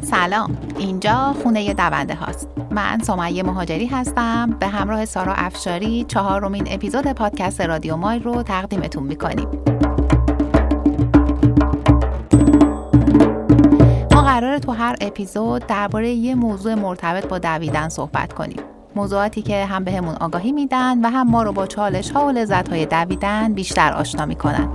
سلام. اینجا خونه دونده هاست. من سمیه مهاجری هستم. به همراه سارا افشاری چهارمین اپیزود پادکست رادیو مایل رو تقدیمتون می‌کنیم. ما قراره تو هر اپیزود درباره یه موضوع مرتبط با دویدن صحبت کنیم. موضوعاتی که هم بهمون آگاهی میدن و هم ما رو با چالش ها و لذت های دویدن بیشتر آشنا می‌کنن.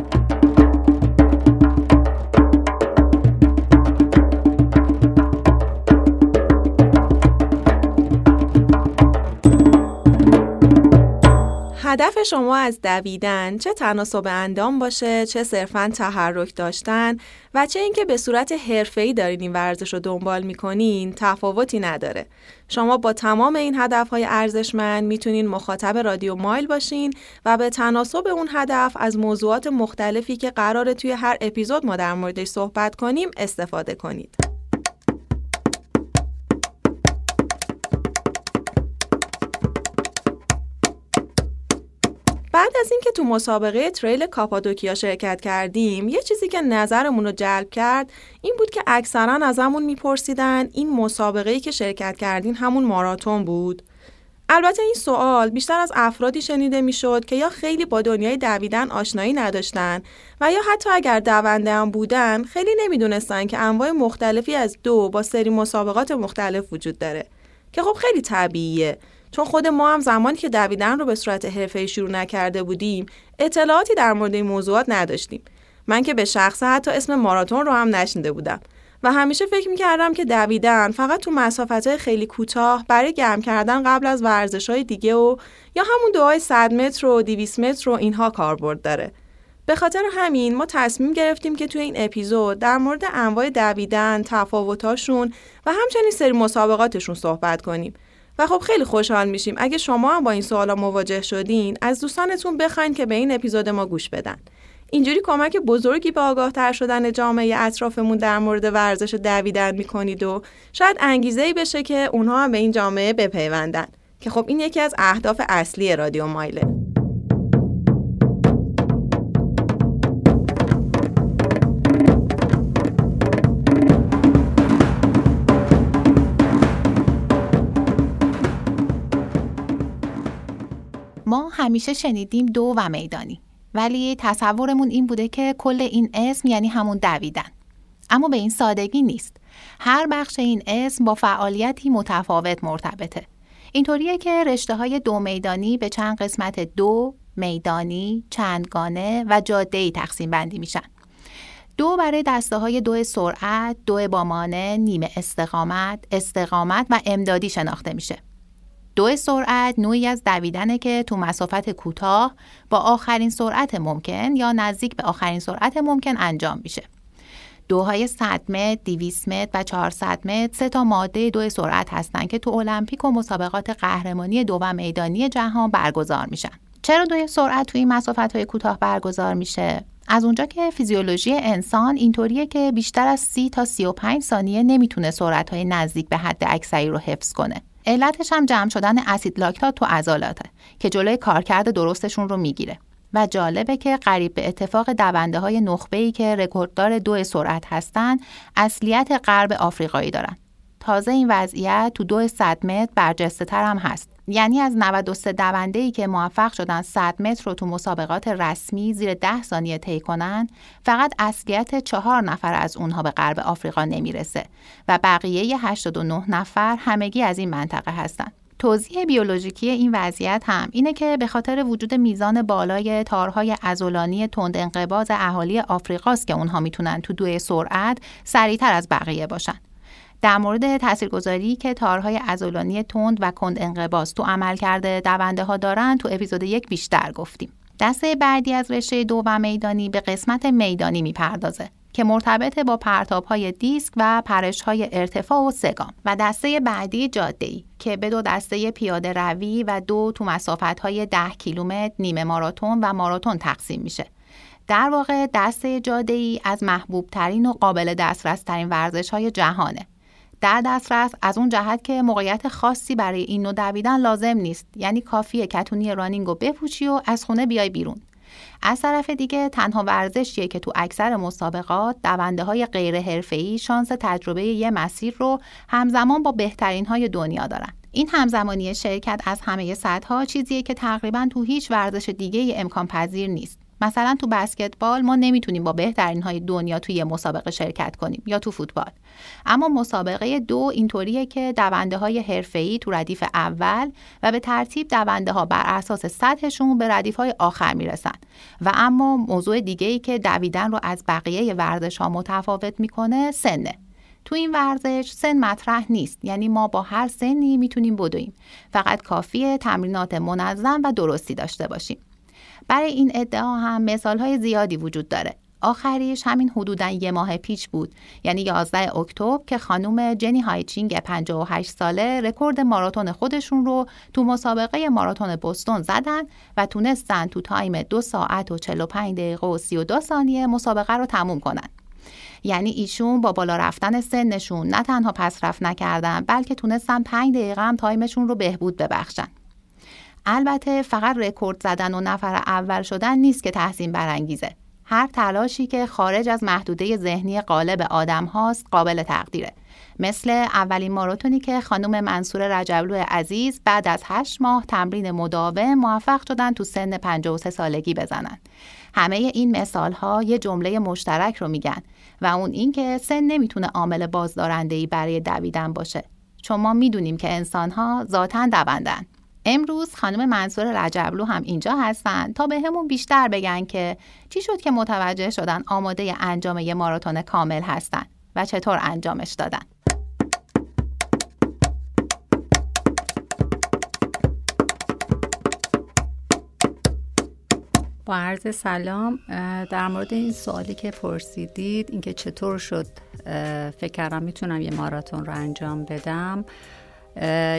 هدف شما از دویدن چه تناسب اندام باشه چه صرفا تحرک داشتن و چه اینکه به صورت حرفه‌ای دارین این ورزش رو دنبال می‌کنین تفاوتی نداره. شما با تمام این هدفهای ارزشمند می‌تونین مخاطب رادیو مایل باشین و به تناسب اون هدف از موضوعات مختلفی که قراره توی هر اپیزود ما در موردش صحبت کنیم استفاده کنید. بعد از اینکه تو مسابقه تریل کاپادوکیا شرکت کردیم یه چیزی که نظرمون رو جلب کرد این بود که اکثرا ازمون میپرسیدن این مسابقه که شرکت کردین همون ماراتون بود. البته این سوال بیشتر از افرادی شنیده می‌شد که یا خیلی با دنیای دویدن آشنایی نداشتن و یا حتی اگر دونده هم بودن خیلی نمی‌دونستن که انواع مختلفی از دو با سری مسابقات مختلف وجود داره که خب خیلی طبیعیه. چون خود ما هم زمانی که دویدن رو به صورت حرفه‌ای شروع نکرده بودیم اطلاعاتی در مورد این موضوعات نداشتیم. من که به شخصه حتی اسم ماراتون رو هم نشنیده بودم. و همیشه فکر می‌کردم که دویدن فقط تو مسافت خیلی کوتاه برای گرم کردن قبل از ورزش های دیگه و یا همون دوهای 100 متر و 200 متر و اینها کاربرد داره. به خاطر همین ما تصمیم گرفتیم که توی این اپیزود در مورد انواع دویدن، تفاوتاشون و همچنین سری مسابقاتشون صحبت کنیم. و خب خیلی خوشحال میشیم. اگه شما هم با این سوالا مواجه شدین از دوستانتون بخواین که به این اپیزود ما گوش بدن. اینجوری کمک بزرگی به آگاه تر شدن جامعه اطرافمون در مورد ورزش دویدن می‌کنید و شاید انگیزه ای بشه که اونها هم به این جامعه بپیوندن. که خب این یکی از اهداف اصلی رادیو مایله. ما همیشه شنیدیم دو و میدانی. ولی تصورمون این بوده که کل این اسم یعنی همون دویدن. اما به این سادگی نیست. هر بخش این اسم با فعالیتی متفاوت مرتبطه. اینطوریه که رشته های دو میدانی به چند قسمت دو میدانی چندگانه و جاده تقسیم بندی میشن. دو برای دسته های دو سرعت، دو بامانه، نیمه استقامت، استقامت و امدادی شناخته میشه. دو سرعت نوعی از دویدنه که تو مسافت کوتاه با آخرین سرعت ممکن یا نزدیک به آخرین سرعت ممکن انجام میشه. دوهای 100 متر، 200 متر و 400 متر سه تا ماده دو سرعت هستن که تو المپیک و مسابقات قهرمانی دو و میدانی جهان برگزار میشن. چرا دوی سرعت توی مسافت های کوتاه برگزار میشه؟ از اونجا که فیزیولوژی انسان اینطوریه که بیشتر از 30 تا 35 ثانیه نمی‌تونه سرعت های نزدیک به حد اکثری رو حفظ کنه. علتش هم جمع شدن اسید لاکتات تو عضلاته که جلوی کارکرد درستشون رو می‌گیره. و جالبه که قریب به اتفاق دونده های نخبه ای که رکورددار دو سرعت هستن اصلیت غرب آفریقایی دارن. تازه این وضعیت تو دو 100 متر برجسته تر هم هست. یعنی از 93 دونده ای که موفق شدن 100 متر رو تو مسابقات رسمی زیر 10 ثانیه طی کنن فقط اصلیت چهار نفر از اونها به غرب آفریقا نمی‌رسه و بقیه 89 نفر همگی از این منطقه هستند. توضیح بیولوژیکی این وضعیت هم اینه که به خاطر وجود میزان بالای تارهای ازولانی تند انقباض اهالی آفریقاست که اونها می‌تونن تو دوی سرعت سریعتر از بقیه باشن. در مورد تاثیرگذاری که تارهای ازولانی تند و کند انقباض تو عمل کرده دونده ها دارن تو اپیزود یک بیشتر گفتیم. دسته بعدی از رشته دو و میدانی به قسمت میدانی می‌پردازه که مرتبط با پرتاب های دیسک و پرش های ارتفاع و سگام. و دسته بعدی جاده ای که به دو دسته پیاده روی و دو تو مسافت های 10 کیلومتر نیمه ماراتون و ماراتون تقسیم میشه. در واقع دسته جاده ای از محبوب ترین و قابل دسترس ترین ورزش های جهانه. در دسترس از اون جهت که موقعیت خاصی برای این نوع دویدن لازم نیست. یعنی کافیه کتونی رانینگ رو بپوشی و از خونه بیای بیرون. از طرف دیگه تنها ورزشیه که تو اکثر مسابقات دونده های غیر حرفه‌ای شانس تجربه یه مسیر رو همزمان با بهترین های دنیا دارن. این همزمانی شرکت از همه سطح چیزیه که تقریبا تو هیچ ورزش دیگه امکان پذیر نیست. مثلا تو بسکتبال ما نمی‌تونیم با بهترین های دنیا توی مسابقه شرکت کنیم یا تو فوتبال. اما مسابقه دو اینطوریه که دونده های حرفه‌ای تو ردیف اول و به ترتیب دونده ها بر اساس سطحشون به ردیف های آخر می‌رسن. و اما موضوع دیگه ای که دویدن رو از بقیه ورزش ها متفاوت می‌کنه سنه. تو این ورزش سن مطرح نیست. یعنی ما با هر سنی می‌تونیم بدویم. فقط کافیه تمرینات منظم و درستی داشته باشیم. برای این ادعا هم مثال های زیادی وجود داره. آخریش همین حدودا یه ماه پیش بود. یعنی 11 اکتبر که خانم جنی هایچینگ 58 ساله رکورد ماراتون خودشون رو تو مسابقه ماراتون بوستون زدن و تونستن تو time دو ساعت و 45 دقیقه و 32 ثانیه مسابقه رو تموم کنن. یعنی ایشون با بالا رفتن سنشون نه تنها پس رفت نکردن بلکه تونستن 5 دقیقه هم time شون رو بهبود ببخشن. البته فقط رکورد زدن و نفر اول شدن نیست که تحسین برانگیزه. هر تلاشی که خارج از محدوده ذهنی قالب آدم هاست قابل تقدیره. مثل اولین ماراتونی که خانم منصور رجبلو عزیز بعد از هشت ماه تمرین مداوم موفق شدن تو سن 53 سالگی بزنن. همه این مثال ها یه جمله مشترک رو میگن و اون این که سن نمی‌تونه عامل بازدارنده برای دویدن باشه. چون ما می‌دونیم که انسان ها ذاتا دوندن امروز خانم منصور رجبلو هم اینجا هستن تا به همون بیشتر بگن که چی شد که متوجه شدن آماده انجام یه ماراتون کامل هستن و چطور انجامش دادن. با عرض سلام در مورد این سوالی که پرسیدید اینکه چطور شد فکر کردم می‌تونم یه ماراتون رو انجام بدم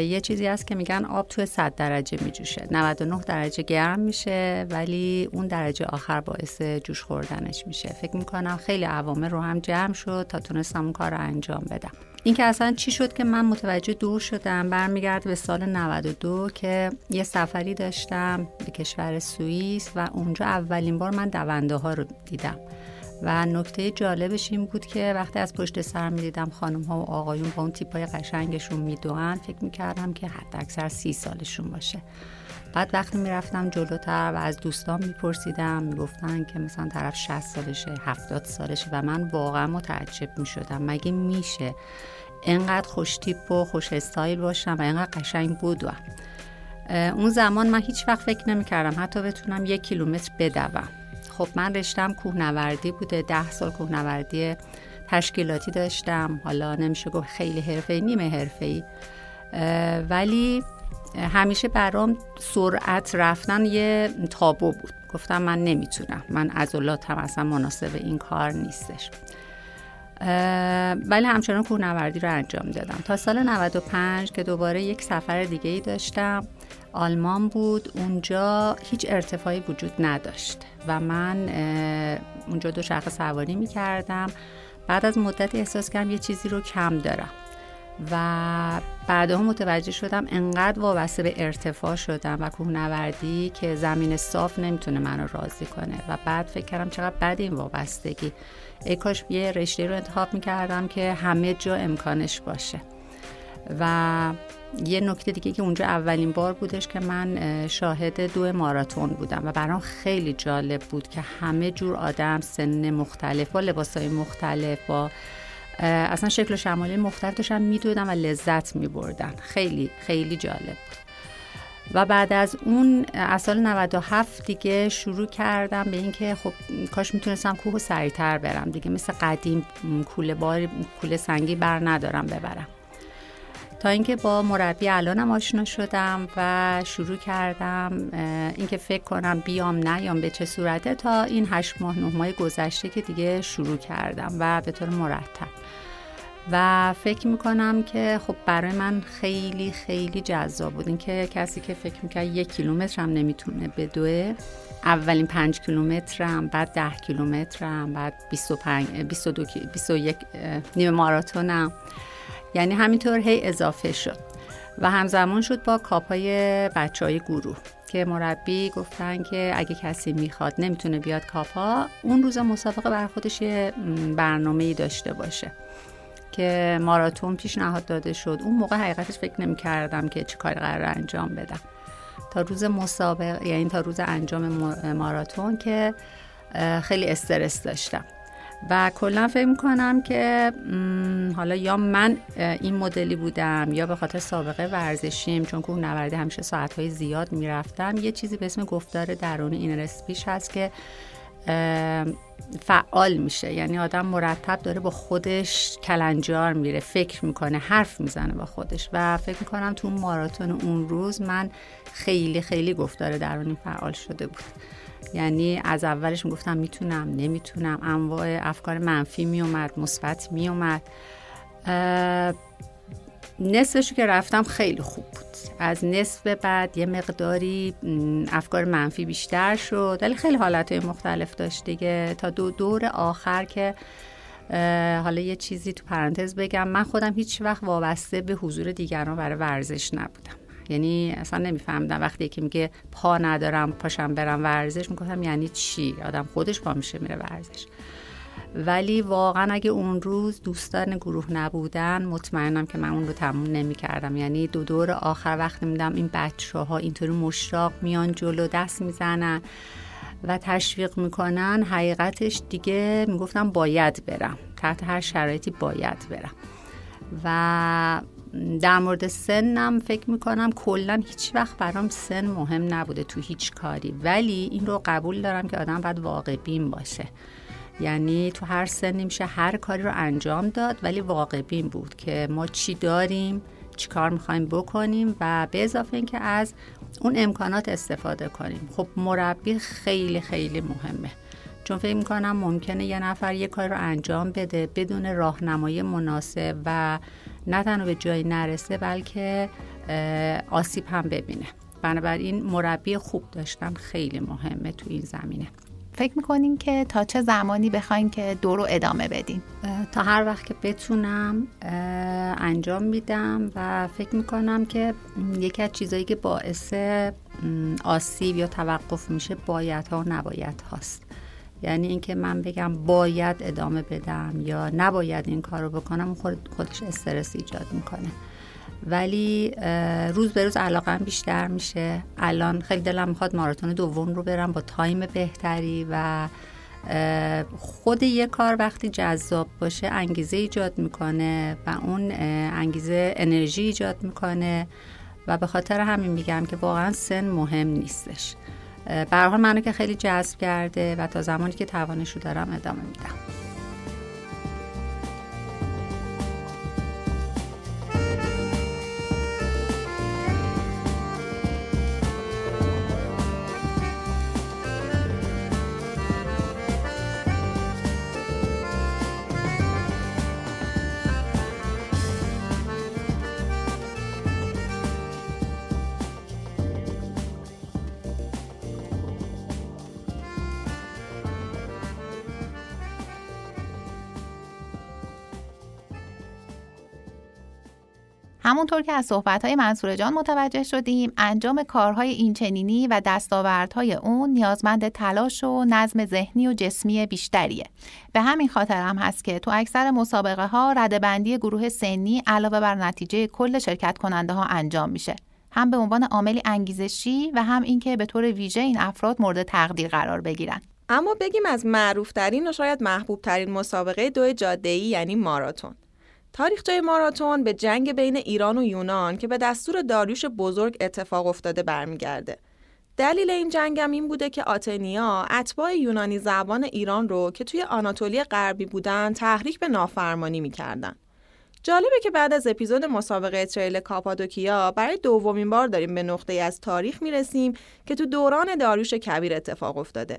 یه چیزی هست که میگن آب توی 100 درجه میجوشه. 99 درجه گرم میشه ولی اون درجه آخر باعث جوش خوردنش میشه. فکر می‌کنم خیلی عوامل رو هم جمع شد تا تونستم اون کار رو انجام بدم. این که اصلا چی شد که من متوجه دور شدم برمیگرد به سال 92 که یه سفری داشتم به کشور سوئیس و اونجا اولین بار من دونده ها رو دیدم. و نکته جالبش این بود که وقتی از پشت سر می دیدم خانم ها و آقایون با اون تیپ های قشنگشون میدوئن فکر می‌کردم که حد اکثر سی سالشون باشه. بعد وقتی می‌رفتم جلوتر و از دوستان میپرسیدم می‌گفتن که مثلا طرف 60 سالشه 70 سالشه و من واقعا متعجب می‌شدم. مگه میشه انقدر خوش تیپ و خوش استایل باشم و انقدر قشنگ بودم اون زمان من هیچ وقت فکر نمی‌کردم حتی بتونم یک کیلومتر بدوم. خب من رشتم کوهنوردی بوده ده سال کوهنوردی تشکیلاتی داشتم. حالا نمیشه گفت خیلی حرفه نیمه حرفه ولی همیشه برام سرعت رفتن یه تابو بود. گفتم من نمی‌تونم. من عضلاتم اصلا مناسب این کار نیستش. ولی همچنان کوهنوردی رو انجام دادم. تا سال 95 که دوباره یک سفر دیگه ای داشتم. آلمان بود اونجا هیچ ارتفاعی وجود نداشت و من اونجا دو شخص سواری می کردم بعد از مدت احساس کردم یه چیزی رو کم دارم و بعدها متوجه شدم انقدر وابسته به ارتفاع شدم و کوهنوردی که زمین صاف نمی‌تونه منو راضی کنه و بعد فکر کردم چقدر بد این وابستگی. ای کاش یه رشته رو انتخاب می‌کردم که همه جا امکانش باشه. و یه نکته دیگه که اونجا اولین بار بودش که من شاهد دو ماراتون بودم و برام خیلی جالب بود که همه جور آدم سن مختلف با لباسهای مختلف با اصلا شکل و شمالی مختلف داشتن میدودن و لذت میبردن. خیلی خیلی جالب بود. و بعد از اون از سال 97 دیگه شروع کردم به اینکه خب کاش می‌تونستم کوه سریعتر برم دیگه مثل قدیم کوله بار کوله سنگی بر ندارم ببرم. تا اینکه با مربی الانم آشنا شدم و شروع کردم اینکه فکر کنم بیام نیام به چه صورته تا این هشت ماه نه ماه گذشته که دیگه شروع کردم و به طور مرتب. و فکر می‌کنم که خب برای من خیلی خیلی جذاب بود. اینکه کسی که فکر می‌کرد یک کیلومتر هم نمی‌تونه بدوه اولین پنج کیلومترم بعد ده کیلومترم بعد 25 22 21 نیمه ماراتونم. یعنی همینطور هی اضافه شد. و همزمان شد با کاپای بچه های گروه که مربی گفتن که اگه کسی می‌خواد نمی‌تونه بیاد کاپا اون روز مسابقه بر خودش یه برنامه ای داشته باشه که ماراتون پیشنهاد داده شد. اون موقع حقیقتش فکر نمی کردم که چه کاری قرار انجام بدم. تا روز مسابقه یعنی تا روز انجام ماراتون که خیلی استرس داشتم. و کلا فکر می‌کنم که حالا یا من این مدلی بودم یا به خاطر سابقه ورزشیم چون که نوردی همیشه ساعتهای زیاد می‌رفتم یه چیزی به اسم گفتار درونی این رسپیش هست که فعال میشه. یعنی آدم مرتب داره با خودش کلنجار میره فکر می‌کنه حرف می‌زنه با خودش. و فکر می‌کنم تو ماراتون اون روز من خیلی خیلی گفتار درونی فعال شده بود. یعنی از اولش می‌گفتم می‌تونم نمی‌تونم. انواع افکار منفی میومد مثبت میومد نصفشو که رفتم خیلی خوب بود. از نصف بعد یه مقداری افکار منفی بیشتر شد. ولی خیلی حالت مختلف داشت دیگه. تا دو دور آخر که حالا یه چیزی تو پرانتز بگم. من خودم هیچ وقت وابسته به حضور دیگران برای ورزش نبودم. یعنی اصلا نمیفهمیدم. وقتی که میگه پا ندارم پاشم برم ورزش می‌گفتم یعنی چی؟ آدم خودش پا میشه میره ورزش. ولی واقعا اگه اون روز دوستان گروه نبودن مطمئنم که من اون رو تموم نمی کردم یعنی دو دور آخر وقتی میدم این بچه ها اینطوری مشتاق میان جلو دست می‌زنن و تشویق می‌کنن. حقیقتش دیگه می‌گفتم باید برم. تحت هر شرایطی باید برم. و در مورد سنم فکر می‌کنم کلا هیچ وقت برام سن مهم نبوده تو هیچ کاری. ولی این رو قبول دارم که آدم باید واقع بین باشه. یعنی تو هر سنی میشه هر کاری رو انجام داد ولی واقع بین بود که ما چی داریم چی کار می‌خوایم بکنیم و به اضافه اینکه از اون امکانات استفاده کنیم. خب مربی خیلی خیلی مهمه. چون فکر می‌کنم ممکنه یه نفر یه کار رو انجام بده بدون راهنمایی مناسب و نه تنها به جایی نرسه بلکه آسیب هم ببینه. بنابراین مربی خوب داشتن خیلی مهمه تو این زمینه. فکر می‌کنین که تا چه زمانی بخواین که دو رو ادامه بدین؟ تا هر وقت که بتونم انجام میدم و فکر می‌کنم که یکی از چیزایی که باعث آسیب یا توقف میشه باید ها و نباید هاست یعنی اینکه من بگم باید ادامه بدم یا نباید این کار رو بکنم خودش استرس ایجاد می‌کنه. ولی روز به روز علاقم بیشتر میشه. الان خیلی دلم می‌خواد ماراتون دوم رو برم با تایم بهتری و خود یه کار وقتی جذاب باشه انگیزه ایجاد می‌کنه و اون انگیزه انرژی ایجاد می‌کنه. و به خاطر همین میگم که واقعا سن مهم نیستش. به منو که خیلی جذب کرده و تا زمانی که توانش رو دارم ادامه میدم. همونطور که از صحبتهای منصور جان متوجه شدیم انجام کارهای اینچنینی و دستاوردهای اون نیازمند تلاش و نظم ذهنی و جسمی بیشتریه. به همین خاطر هم هست که تو اکثر مسابقه ها ردبندی گروه سنی علاوه بر نتیجه کل شرکت کننده ها انجام میشه. هم به عنوان عاملی انگیزشی و هم اینکه به طور ویژه این افراد مورد تقدیر قرار بگیرن. اما بگیم از معروف ترین و شاید محبوب ترین مسابقه دو جاده یعنی ماراتون. تاریخچه ماراتون به جنگ بین ایران و یونان که به دستور داریوش بزرگ اتفاق افتاده برمیگرده. دلیل این جنگم این بوده که آتنیا اتباع یونانی زبان ایران رو که توی آناتولی غربی بودن تحریک به نافرمانی می‌کردن. جالبه که بعد از اپیزود مسابقه تریل کاپادوکیا برای دومین بار داریم به نقطه از تاریخ می‌رسیم که تو دوران داریوش کبیر اتفاق افتاده.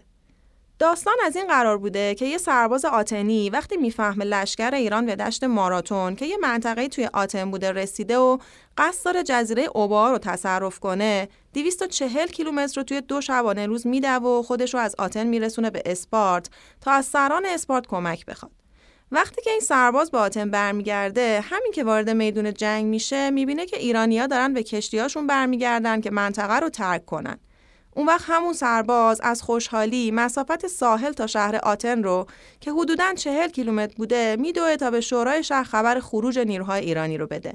داستان از این قرار بوده که یه سرباز آتنی وقتی می‌فهمه لشکر ایران به دشت ماراتون که یه منطقه توی آتن بوده رسیده و قصد داره جزیره اوبا رو تصرف کنه 240 کیلومتر رو توی دو شبانه روز میده و خودش رو از آتن میرسونه به اسپارت تا از سران اسپارت کمک بخواد. وقتی که این سرباز با آتن برمیگرده همین که وارد میدون جنگ میشه می‌بینه که ایرانیا دارن به کشتیهاشون برمیگردن که منطقه رو ترک کنن. اون وقت همون سرباز از خوشحالی مسافت ساحل تا شهر آتن رو که حدوداً چهل کیلومتر بوده میدوه تا به شورای شهر خبر خروج نیروهای ایرانی رو بده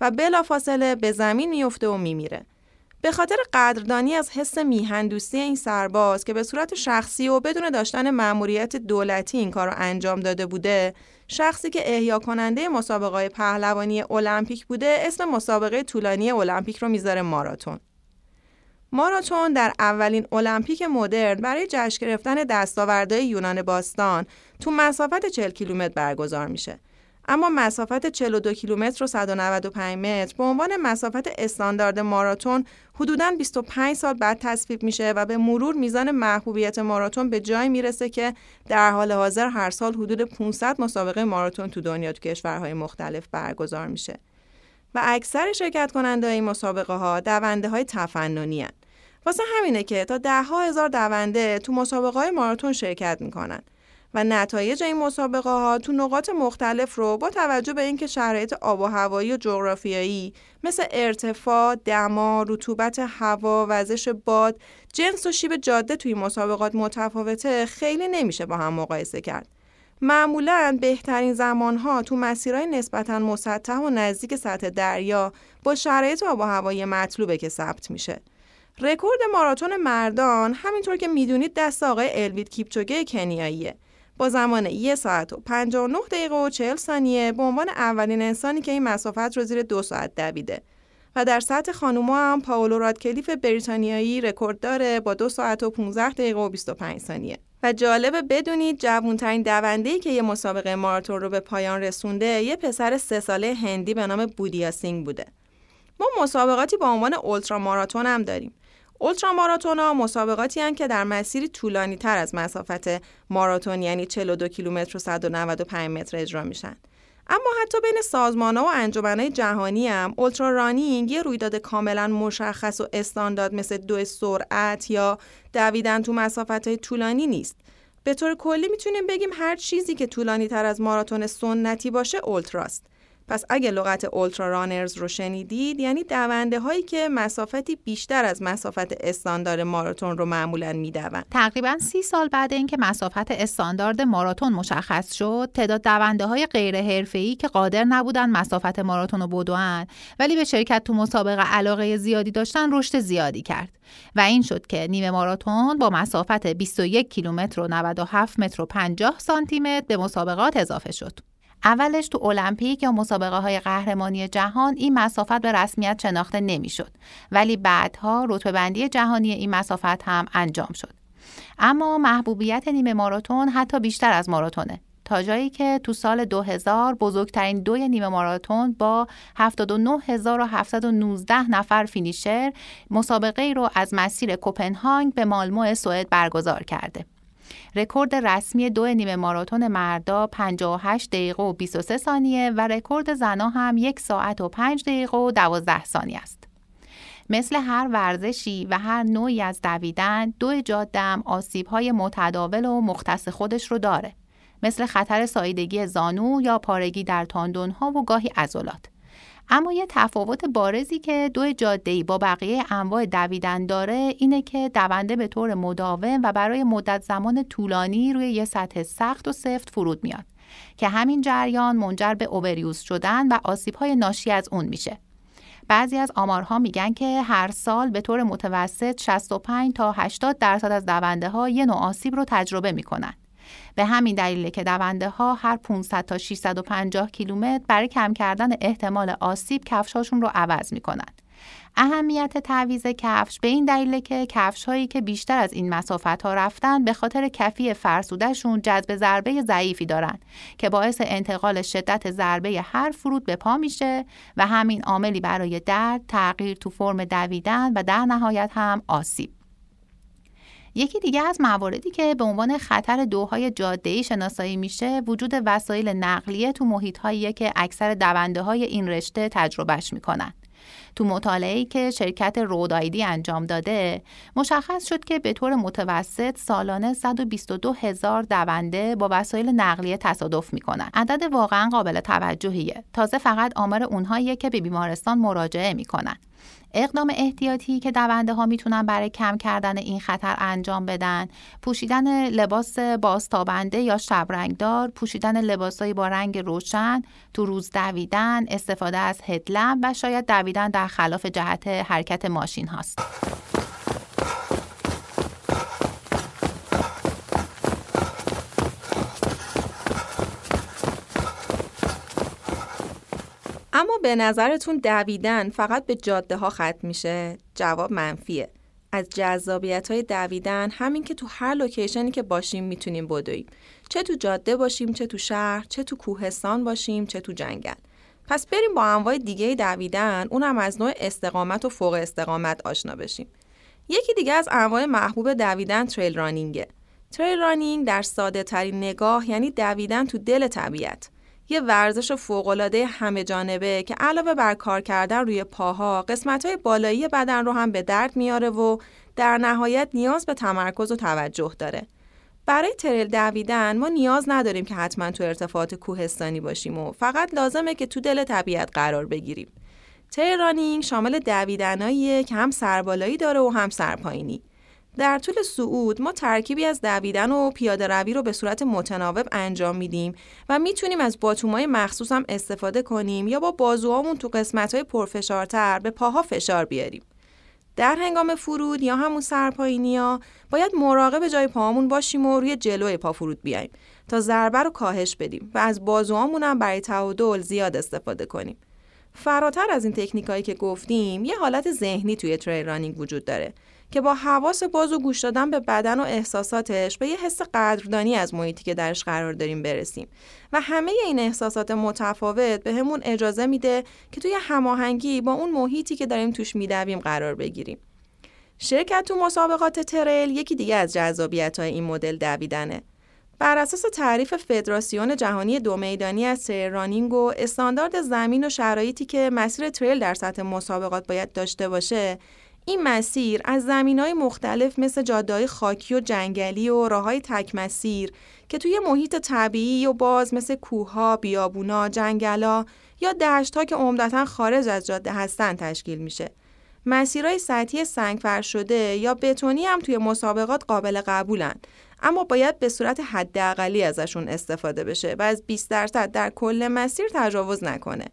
و بلافاصله به زمین میفته و میمیره. به خاطر قدردانی از حس میهندوستی این سرباز که به صورت شخصی و بدون داشتن مأموریت دولتی این کار رو انجام داده بوده شخصی که احیا کننده مسابقه پهلوانی المپیک بوده اسم مسابقه طولانی المپیک رو می‌ذاره ماراتون ماراتون در اولین المپیک مدرن برای جشن گرفتن دستاوردهای یونان باستان تو مسافت 40 کیلومتر برگزار میشه. اما مسافت 42 کیلومتر و 195 متر به عنوان مسافت استاندارد ماراتون حدوداً 25 سال بعد تصویب میشه و به مرور میزان محبوبیت ماراتون به جای می‌رسه که در حال حاضر هر سال حدود 500 مسابقه ماراتون تو دنیا تو کشورهای مختلف برگزار میشه. و اکثر شرکت کننده این مسابقه ها دونده های تفننی هن. واسه همینه که تا ده ها هزار دونده تو مسابقه های ماراتون شرکت می‌کنن و نتایج این مسابقه ها تو نقاط مختلف رو با توجه به اینکه شرایط آب و هوایی و جغرافیایی مثل ارتفاع، دما، رطوبت هوا، وزش باد، جنس و شیب جاده توی مسابقات متفاوته خیلی نمیشه با هم مقایسه کرد. معمولا بهترین زمانها تو مسیرهای نسبتا مسطح و نزدیک سطح دریا با شرایط آب و هوایی مطلوبه که ثبت میشه. رکورد ماراتون مردان همینطور که می‌دونید دست آقای الوید کیپچوگه کنیاییه. با زمان یک ساعت و 59 دقیقه و 40 ثانیه به عنوان اولین انسانی که این مسافت رو زیر دو ساعت دویده. و در سطح خانوما هم پائولا رادکلیف بریتانیایی رکورد داره با دو ساعت و 15 دقیقه و 25 ثانیه. و جالبه بدونید جوانترین دونده که یه مسابقه ماراتون رو به پایان رسونده یه پسر سه ساله هندی به نام بودیا سینگ بوده. ما مسابقاتی با عنوان اولترا ماراتون هم داریم. اولترا ماراتون ها مسابقاتی هستند که در مسیری طولانی تر از مسافت ماراتون یعنی 42 کیلومتر و 195 متر اجرا میشن. اما حتی بین سازمان ها و انجمنهای جهانی هم اولترا رانینگ یه رویداد کاملا مشخص و استاندارد مثل دو سرعت یا دویدن تو مسافت های طولانی نیست. به طور کلی می‌تونیم بگیم هر چیزی که طولانی تر از ماراتون سنتی باشه اولتراست. پس اگه لغت اولترا رانرز رو شنیدید یعنی دونده هایی که مسافتی بیشتر از مسافت استاندارد ماراتون رو معمولا میدون تقریبا سی سال بعد اینکه مسافت استاندارد ماراتون مشخص شد تعداد دونده های غیر ای که قادر نبودن مسافت ماراتون رو بدون ولی به شرکت تو مسابقه علاقه زیادی داشتن رشد زیادی کرد. و این شد که نیمه ماراتون با مسافت 21 کیلومتر و 97 متر و 50 سانتی متر به مسابقات اضافه شد. اولش تو المپیک یا مسابقه های قهرمانی جهان این مسافت به رسمیت شناخته نمی‌شد. ولی بعدها رتبه بندی جهانی این مسافت هم انجام شد. اما محبوبیت نیمه ماراتون حتی بیشتر از ماراتونه. تا جایی که تو سال 2000 بزرگترین دوی نیمه ماراتون با 79719 نفر finisher مسابقه ای رو از مسیر کوپنهاگ به مالمو سوئد برگزار کرده. رکورد رسمی دوی نیمه ماراتون مردا 58 دقیقه و 23 ثانیه و رکورد زنا هم یک ساعت و 5 دقیقه و 12 ثانیه است. مثل هر ورزشی و هر نوعی از دویدن دو جادم آسیب های متداول و مختص خودش رو داره مثل خطر سایدگی زانو یا پارگی در تاندون ها و گاهی عضلات اما یه تفاوت بارزی که دو جاده با بقیه انواع دویدن داره اینه که دونده به طور مداوم و برای مدت زمان طولانی روی یه سطح سخت و سفت فرود میاد که همین جریان منجر به اووریوز شدن و آسیب‌های ناشی از اون میشه. بعضی از آمارها میگن که هر سال به طور متوسط 65 تا 80 درصد از دونده ها یه نوع آسیب رو تجربه می‌کنن. به همین دلیل که دونده ها هر 500 تا 650 کیلومتر برای کم کردن احتمال آسیب کفشاشون رو عوض می‌کنن. اهمیت تعویز کفش به این دلیل که کفش هایی که بیشتر از این مسافت ها رفتن به خاطر کفی فرسودهشون جذب ضربه ضعیفی دارن که باعث انتقال شدت ضربه هر فرود به پا میشه و همین عاملی برای درد، تغییر تو فرم دویدن و در نهایت هم آسیب. یکی دیگه از مواردی که به عنوان خطر دوهای جاده‌ای شناسایی میشه وجود وسایل نقلیه تو محیط که اکثر دونده های این رشته تجربهش می‌کنن. تو مطالعه‌ای که شرکت رودایدی انجام داده مشخص شد که به طور متوسط سالانه 122 هزار دونده با وسایل نقلیه تصادف می‌کنن. عدد واقعا قابل توجهیه. تازه فقط آمار اونهاییه که به بیمارستان مراجعه می‌کنن. اقدام احتیاطی که دونده ها می‌تونن برای کم کردن این خطر انجام بدن. پوشیدن لباس بازتابنده یا شبرنگدار پوشیدن لباسهایی با رنگ روشن تو روز دویدن استفاده از هدلم و شاید دویدن در خلاف جهت حرکت ماشین هاست. اما به نظرتون دویدن فقط به جاده ها ختم میشه؟ جواب منفیه. از جذابیت های دویدن همین که تو هر location ی که باشیم می‌تونیم بدویم. چه تو جاده باشیم، چه تو شهر، چه تو کوهستان باشیم، چه تو جنگل. پس بریم با انواع دیگه دویدن اونم از نوع استقامت و فوق استقامت آشنا بشیم. یکی دیگه از انواع محبوب دویدن trail running ه. trail running در ساده ترین نگاه یعنی دویدن تو دل طبیعت. یه ورزش فوقالعاده همه جانبه که علاوه بر کار کردن روی پاها های بالایی بدن رو هم به درد میاره و در نهایت نیاز به تمرکز و توجه داره. برای تریل دویدن ما نیاز نداریم که حتما تو ارتفاعات کوهستانی باشیم و فقط لازمه که تو دل طبیعت قرار بگیریم. تریل رانینگ شامل دویدناییه که هم سربالایی داره و هم سرپایینی. در طول صعود ما ترکیبی از دویدن و پیاده روی رو به صورت متناوب انجام میدیم و می‌تونیم از باتومای مخصوص هم استفاده کنیم یا با بازوهامون تو قسمت‌های پرفشارتر به پاها فشار بیاریم. در هنگام فرود یا همون سرپایینی ها باید مراقب جای پاهامون باشیم و روی جلوی پا فرود بیایم تا ضربه رو کاهش بدیم و از بازوهامون هم برای تعادل زیاد استفاده کنیم. فراتر از این تکنیکایی که گفتیم یه حالت ذهنی توی تریل رانینگ وجود داره که با حواس باز و گوش دادن به بدن و احساساتش به یه حس قدردانی از محیطی که درش قرار داریم برسیم. و همه این احساسات متفاوت به همون اجازه میده که توی هماهنگی با اون محیطی که داریم توش میدویم قرار بگیریم. شرکت تو مسابقات تریل یکی دیگه از جذابیت های این مدل دویدنه. بر اساس تعریف فدراسیون جهانی دو میدانی از تریل رانینگ و استاندارد زمین و شرایطی که مسیر تریل در سطح مسابقات باید داشته باشه این مسیر از زمین های مختلف مثل جادههای خاکی و جنگلی و راه های تک مسیر که توی محیط طبیعی و باز مثل کوهها، بیابونا، جنگلا یا دشت ها که عمدتا خارج از جاده هستن تشکیل میشه. مسیرهای سطحی سنگ شده یا بتونی هم توی مسابقات قابل قبولن اما باید به صورت حداقلی ازشون استفاده بشه و از 20 درصد در کل مسیر تجاوز نکنه.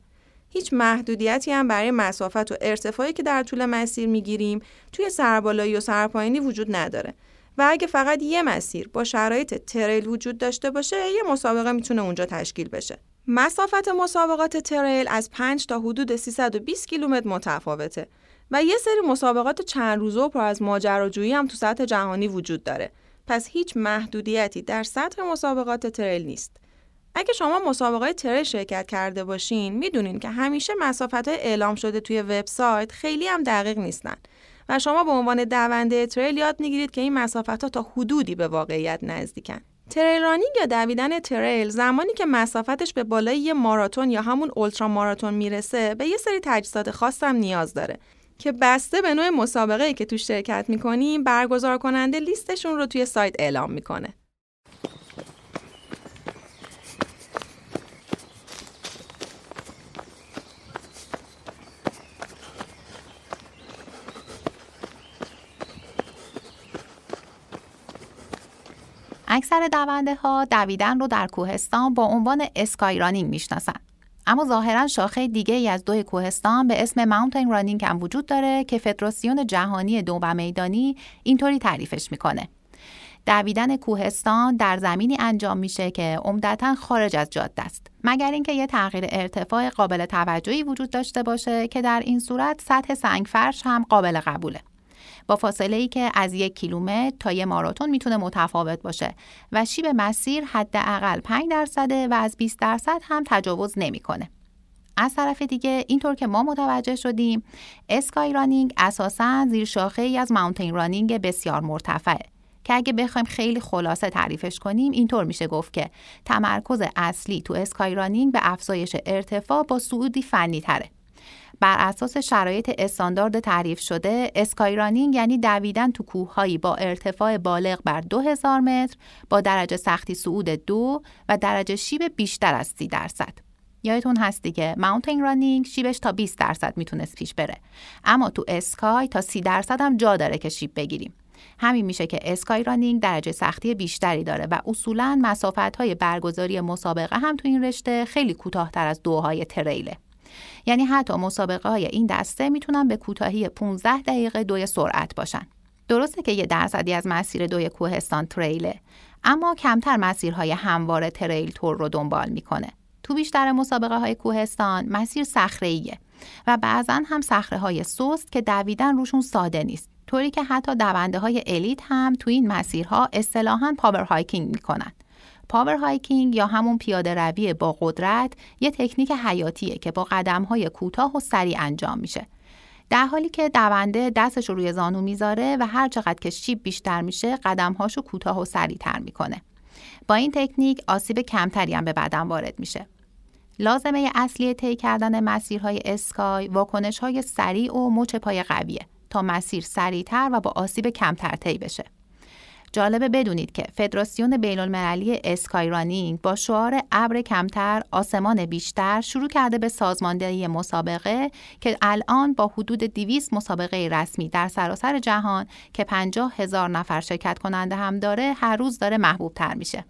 هیچ محدودیتی هم برای مسافت و ارتفاعی که در طول مسیر می‌گیریم توی سربالایی و سرپایینی وجود نداره. و اگه فقط یه مسیر با شرایط تریل وجود داشته باشه یه مسابقه می‌تونه اونجا تشکیل بشه. مسافت مسابقات تریل از 5 تا حدود 320 کیلومتر متفاوته و یه سری مسابقات چند روزه و پر از ماجراجویی هم تو سطح جهانی وجود داره. پس هیچ محدودیتی در سطح مسابقات تریل نیست. اگه شما مسابقه تریل شرکت کرده باشین می‌دونین که همیشه مسافت های اعلام شده توی وبسایت خیلی هم دقیق نیستن. و شما به عنوان دونده تریل یاد می‌گیرید که این مسافت ها تا حدودی به واقعیت نزدیکن. تریل رانینگ یا دویدن تریل زمانی که مسافتش به بالای یه ماراتون یا همون اولترا ماراتون می‌رسه به یه سری تجهیزات خاص هم نیاز داره که بسته به نوع مسابقه که توش شرکت می‌کنیم برگزار کننده لیستشون رو توی سایت اعلام می‌کنه. اکثر دونده ها دویدن رو در کوهستان با عنوان اسکای رانینگ می‌شناسن. اما ظاهرا شاخه دیگه ای از دو کوهستان به اسم ماونتین رانینگ هم وجود داره که فدراسیون جهانی دو و میدانی اینطوری تعریفش می‌کنه. دویدن کوهستان در زمینی انجام میشه که عمدتا خارج از جاده است مگر اینکه یه تغییر ارتفاع قابل توجهی وجود داشته باشه که در این صورت سطح سنگفرش هم قابل قبوله با فاصله ای که از یک کیلومتر تا یک ماراتون می‌تونه متفاوت باشه و شیب مسیر حداقل 5 درصده و از 20 درصد هم تجاوز نمی‌کنه. از طرف دیگه اینطور که ما متوجه شدیم اسکای رانینگ اساسا زیر شاخه ای از ماونتین رانینگ بسیار مرتفعه که اگه بخوایم خیلی خلاصه تعریفش کنیم اینطور میشه گفت که تمرکز اصلی تو اسکای رانینگ به افزایش ارتفاع با صعودی فنی تره بر اساس شرایط استاندارد تعریف شده اسکای رانینگ یعنی دویدن تو کوههایی با ارتفاع بالغ بر 2000 متر با درجه سختی صعود دو و درجه شیب بیشتر از 30 درصد. یادتون هست دیگه ماونتین رانینگ شیبش تا 20 درصد می‌تونست پیش بره. اما تو اسکای تا 30 درصد هم جا داره که شیب بگیریم. همین میشه که اسکای رانینگ درجه سختی بیشتری داره و اصولا مسافت های برگزاری مسابقه هم تو این رشته خیلی کوتاهتر از دوهای تریله یعنی حتی مسابقه های این دسته می‌تونن به کوتاهی 15 دقیقه دوی سرعت باشن. درسته که یه درصدی از مسیر دوی کوهستان trail ه اما کمتر مسیرهای هموار trail رو دنبال می‌کنه. تو بیشتر مسابقه های کوهستان مسیر صخره و بعضا هم صخره های سست که دویدن روشون ساده نیست. طوری که حتی دونده های elite هم تو این مسیرها اصطلاحا power hiking می‌کنن. power hiking یا همون پیاده روی با قدرت یه تکنیک حیاتیه که با قدم های کوتاه و سریع انجام میشه. در حالی که دونده دستش رو روی زانو می‌ذاره و هر چقدر که شیب بیشتر میشه قدمهاشو کوتاه و سریعتر می‌کنه. با این تکنیک آسیب کمتری هم به بدن وارد میشه. لازمه اصلی طی کردن مسیرهای اسکای واکنش های سریع و مچ پای قویه تا مسیر سریعتر و با آسیب کمتر طی بشه. جالبه بدونید که فدراسیون بین المللی اسکای رانینگ با شعار ابر کمتر آسمان بیشتر شروع کرده به سازماندهی مسابقه که الان با حدود 200 مسابقه رسمی در سراسر جهان که 50 هزار نفر شرکت کننده هم داره هر روز داره محبوب تر میشه.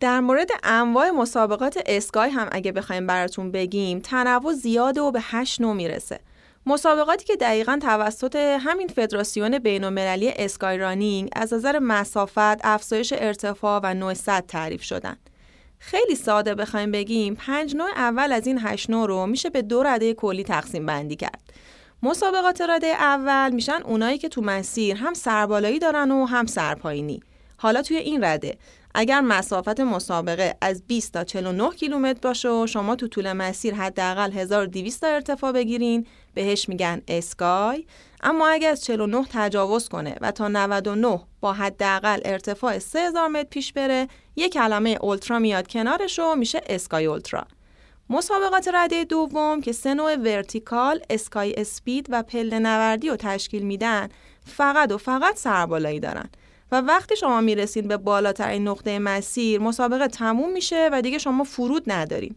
در مورد انواع مسابقات اسکای هم اگه بخوایم براتون بگیم تنوع زیاده و به هشت نوع می‌رسه مسابقاتی که دقیقا توسط همین فدراسیون بین‌المللی اسکای رانینگ از نظر مسافت، افزایش ارتفاع و نوع سطح تعریف شدن. خیلی ساده بخوایم بگیم پنج نوع اول از این هشت نوع رو میشه به دو رده کلی تقسیم بندی کرد. مسابقات رده اول میشن اونایی که تو مسیر هم سربالایی دارن و هم سرپایینی. حالا توی این رده اگر مسافت مسابقه از 20 تا 49 کیلومتر باشه و شما تو طول مسیر حداقل 1200 تا ارتفاع بگیرین بهش میگن اسکای. اما اگر از 49 تجاوز کنه و تا 99 با حداقل ارتفاع 3000 متر پیش بره یک کلمه اولترا میاد کنارش و میشه اسکای اولترا. مسابقات رده دوم که سه نوع ورتیکال، اسکای اسپید و پله نوردی رو تشکیل میدن فقط و فقط سربالایی دارن. و وقتی شما می‌رسید به بالاترین نقطه مسیر مسابقه تموم میشه و دیگه شما فرود ندارین.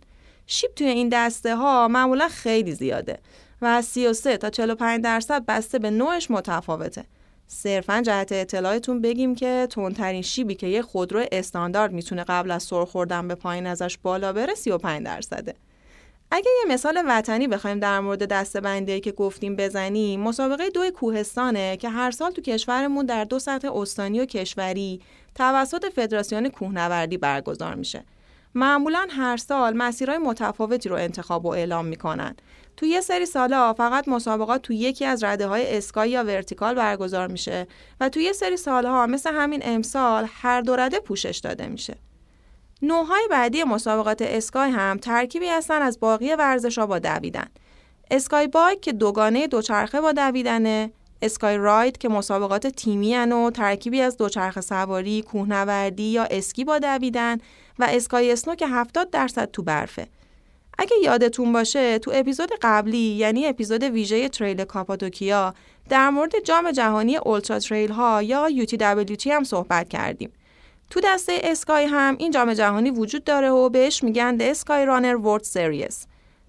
شیب توی این دسته ها معمولا خیلی زیاده و از 33 تا 45 درصد بسته به نوعش متفاوته. صرفا جهت اطلاعتون بگیم که تندترین شیبی که یه خودرو استاندارد می‌تونه قبل از سر خوردن به پایین ازش بالا بره 35 درصده. اگه یه مثال وطنی بخوایم در مورد دسته که گفتیم بزنیم مسابقه دو کوهستانه که هر سال تو کشورمون در دو سطح استانی و کشوری توسط فدراسیون کوهنوردی برگزار میشه. معمولا هر سال مسیرهای متفاوتی رو انتخاب و اعلام می‌کنن. تو یه سری سالها فقط مسابقات تو یکی از رده های اسکای یا ورتیکال برگزار میشه و تو یه سری سالها مثل همین امسال هر دو رده پوشش داده میشه. نوعهای بعدی مسابقات sky هم ترکیبی هستن از باقی ورزش ها با دویدن. sky bike که دوگانه دوچرخه با دویدنه، sky raid که مسابقات تیمی و ترکیبی از دوچرخه سواری، کوهنوردی یا اسکی با دویدن و sky snow که 70 درصد تو برفه. اگه یادتون باشه تو اپیزود قبلی یعنی اپیزود ویژه trail کاپادوکیا در مورد جام جهانی ultra trail ها یا UTWT هم صحبت کردیم. تو دسته sky هم این جام جهانی وجود داره و بهش میگن The Skyrunner World Series.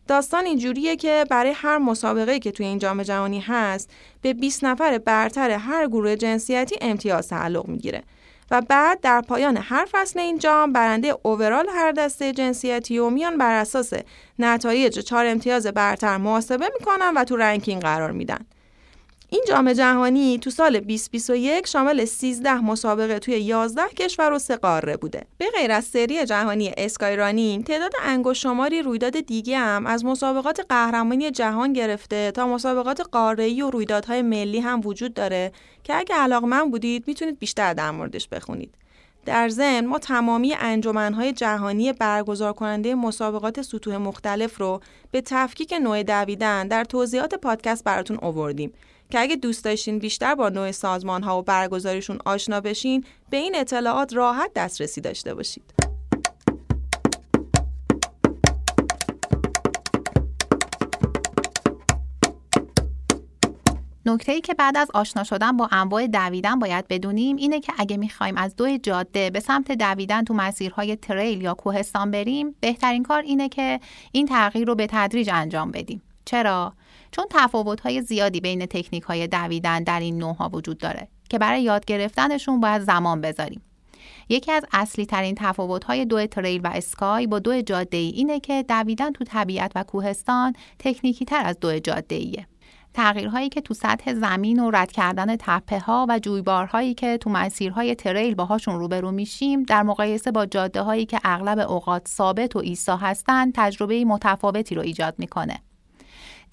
داستان اینجوریه که برای هر مسابقه که توی این جام جهانی هست به 20 نفر برتر هر گروه جنسیتی امتیاز تعلق می‌گیره و بعد در پایان هر فصل این جام برنده overall هر دسته جنسیتی و میان بر اساس نتایج چهار امتیاز برتر محاسبه می‌کنن و تو ranking قرار میدن. این جام جهانی تو سال 2021 شامل 13 مسابقه توی 11 کشور و سه قاره بوده. به غیر از سری جهانی skyrunning، تعداد انگشت شماری رویداد دیگه هم از مسابقات قهرمانی جهان گرفته تا مسابقات قاره‌ای و رویدادهای ملی هم وجود داره که اگه علاقمند بودید می‌تونید بیشتر در موردش بخونید. در ضمن ما تمامی انجمنهای جهانی برگزار کننده مسابقات سطوح مختلف رو به تفکیک نوع دویدن در توضیحات پادکست براتون آوردیم که اگه دوست داشتین بیشتر با نوع سازمان ها و برگزاریشون آشنا بشین به این اطلاعات راحت دسترسی داشته باشید. نکته ای که بعد از آشنا شدن با انواع دویدن باید بدونیم اینه که اگه می‌خوایم از دوی جاده به سمت دویدن تو مسیرهای تریل یا کوهستان بریم بهترین کار اینه که این تغییر رو به تدریج انجام بدیم چرا چون تفاوت‌های زیادی بین تکنیک‌های دویدن در این نوعها وجود داره که برای یاد گرفتنشون باید زمان بذاریم یکی از اصلی ترین تفاوت های دو تریل و اسکای با دو جاده ای اینه که دویدن تو طبیعت و کوهستان تکنیکی تر از دو جاده ایه. تغییرهایی که تو سطح زمین و رد کردن تپه ها و جویبارهایی که تو مسیرهای تریل باهاشون روبرو میشیم در مقایسه با جاده هایی که اغلب اوقات ثابت و ایسا هستن تجربه متفاوتی رو ایجاد می‌کنه.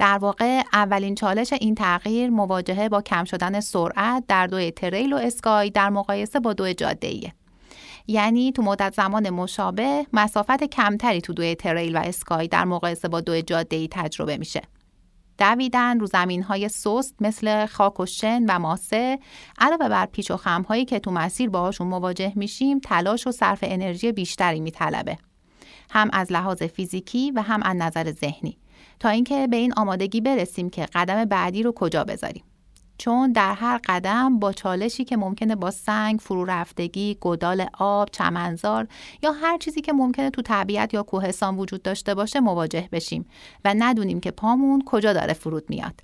در واقع اولین چالش این تغییر مواجهه با کم شدن سرعت در دوی تریل و اسکای در مقایسه با دو جاده ایه. یعنی تو مدت زمان مشابه مسافت کمتری تو دوی تریل و اسکای در مقایسه با دوی جاده ای تجربه میشه. دویدن رو زمین های سست مثل خاک و شن و ماسه علاوه بر پیچ و خم هایی که تو مسیر باهاشون مواجه میشیم تلاش و صرف انرژی بیشتری میطلبه هم از لحاظ فیزیکی و هم از نظر ذهنی تا اینکه به این آمادگی برسیم که قدم بعدی رو کجا بذاریم چون در هر قدم با چالشی که ممکنه با سنگ، فرو رفتگی، گدال آب، چمنزار یا هر چیزی که ممکنه تو طبیعت یا کوهستان وجود داشته باشه مواجه بشیم و ندونیم که پامون کجا داره فرود میاد.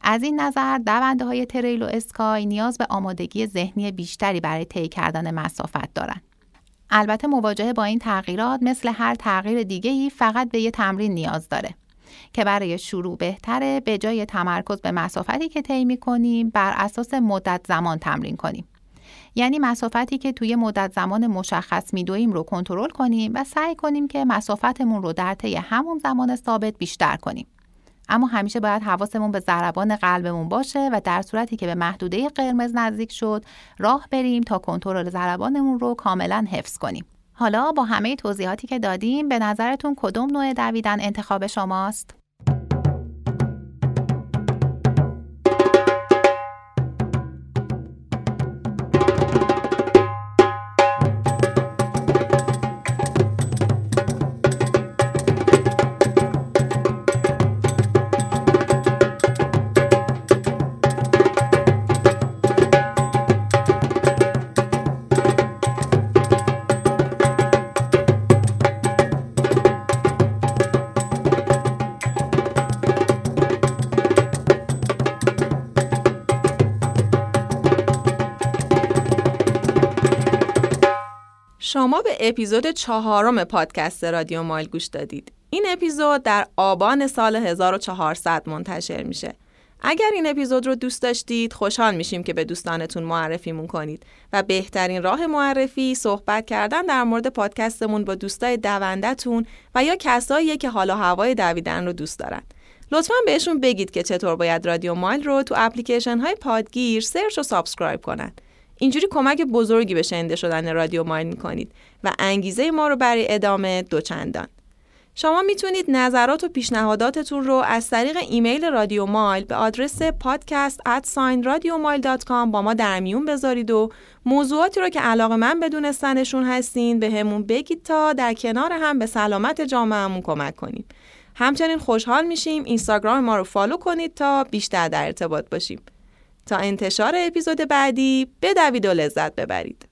از این نظر دونده های تریل و اسکای نیاز به آمادگی ذهنی بیشتری برای طی کردن مسافت دارن. البته مواجهه با این تغییرات مثل هر تغییر دیگه ای فقط به یه تمرین نیاز داره. که برای شروع بهتره به جای تمرکز به مسافتی که طی کنیم بر اساس مدت زمان تمرین کنیم. یعنی مسافتی که توی مدت زمان مشخص میدویم رو کنترل کنیم و سعی کنیم که مسافتمون رو در طی همون زمان ثابت بیشتر کنیم. اما همیشه باید حواسمون به ضربان قلبمون باشه و در صورتی که به محدوده قرمز نزدیک شد راه بریم تا کنترل ضربانمون رو کاملا حفظ کنیم. حالا با همه توضیحاتی که دادیم به نظرتون کدوم نوع دویدن انتخاب شماست؟ اپیزود چهارم پادکست رادیو مایل گوش دادید. این اپیزود در آبان سال 1400 منتشر میشه. اگر این اپیزود رو دوست داشتید خوشحال میشیم که به دوستانتون معرفیمون کنید و بهترین راه معرفی صحبت کردن در مورد پادکستمون با دوستای دوندتون و یا کسایی که حالا هوای دویدن رو دوست دارن. لطفا بهشون بگید که چطور باید رادیو مایل رو تو اپلیکیشن های پادگیر search و subscribe کنن. اینجوری کمک بزرگی به شنیده شدن رادیو مایل می‌کنید و انگیزه ما رو برای ادامه دوچندان. شما می‌تونید نظرات و پیشنهاداتتون رو از طریق ایمیل رادیو مایل به آدرس at با ما در میون بذارید و موضوعاتی رو که علاقه من بدونستنشون هستین به همون بگید تا در کنار هم به سلامت جامعهمون کمک کنیم. همچنین خوشحال میشیم اینستاگرام ما رو فالو کنید تا بیشتر در ارتباط باشیم. تا انتشار اپیزود بعدی بدوید و لذت ببرید.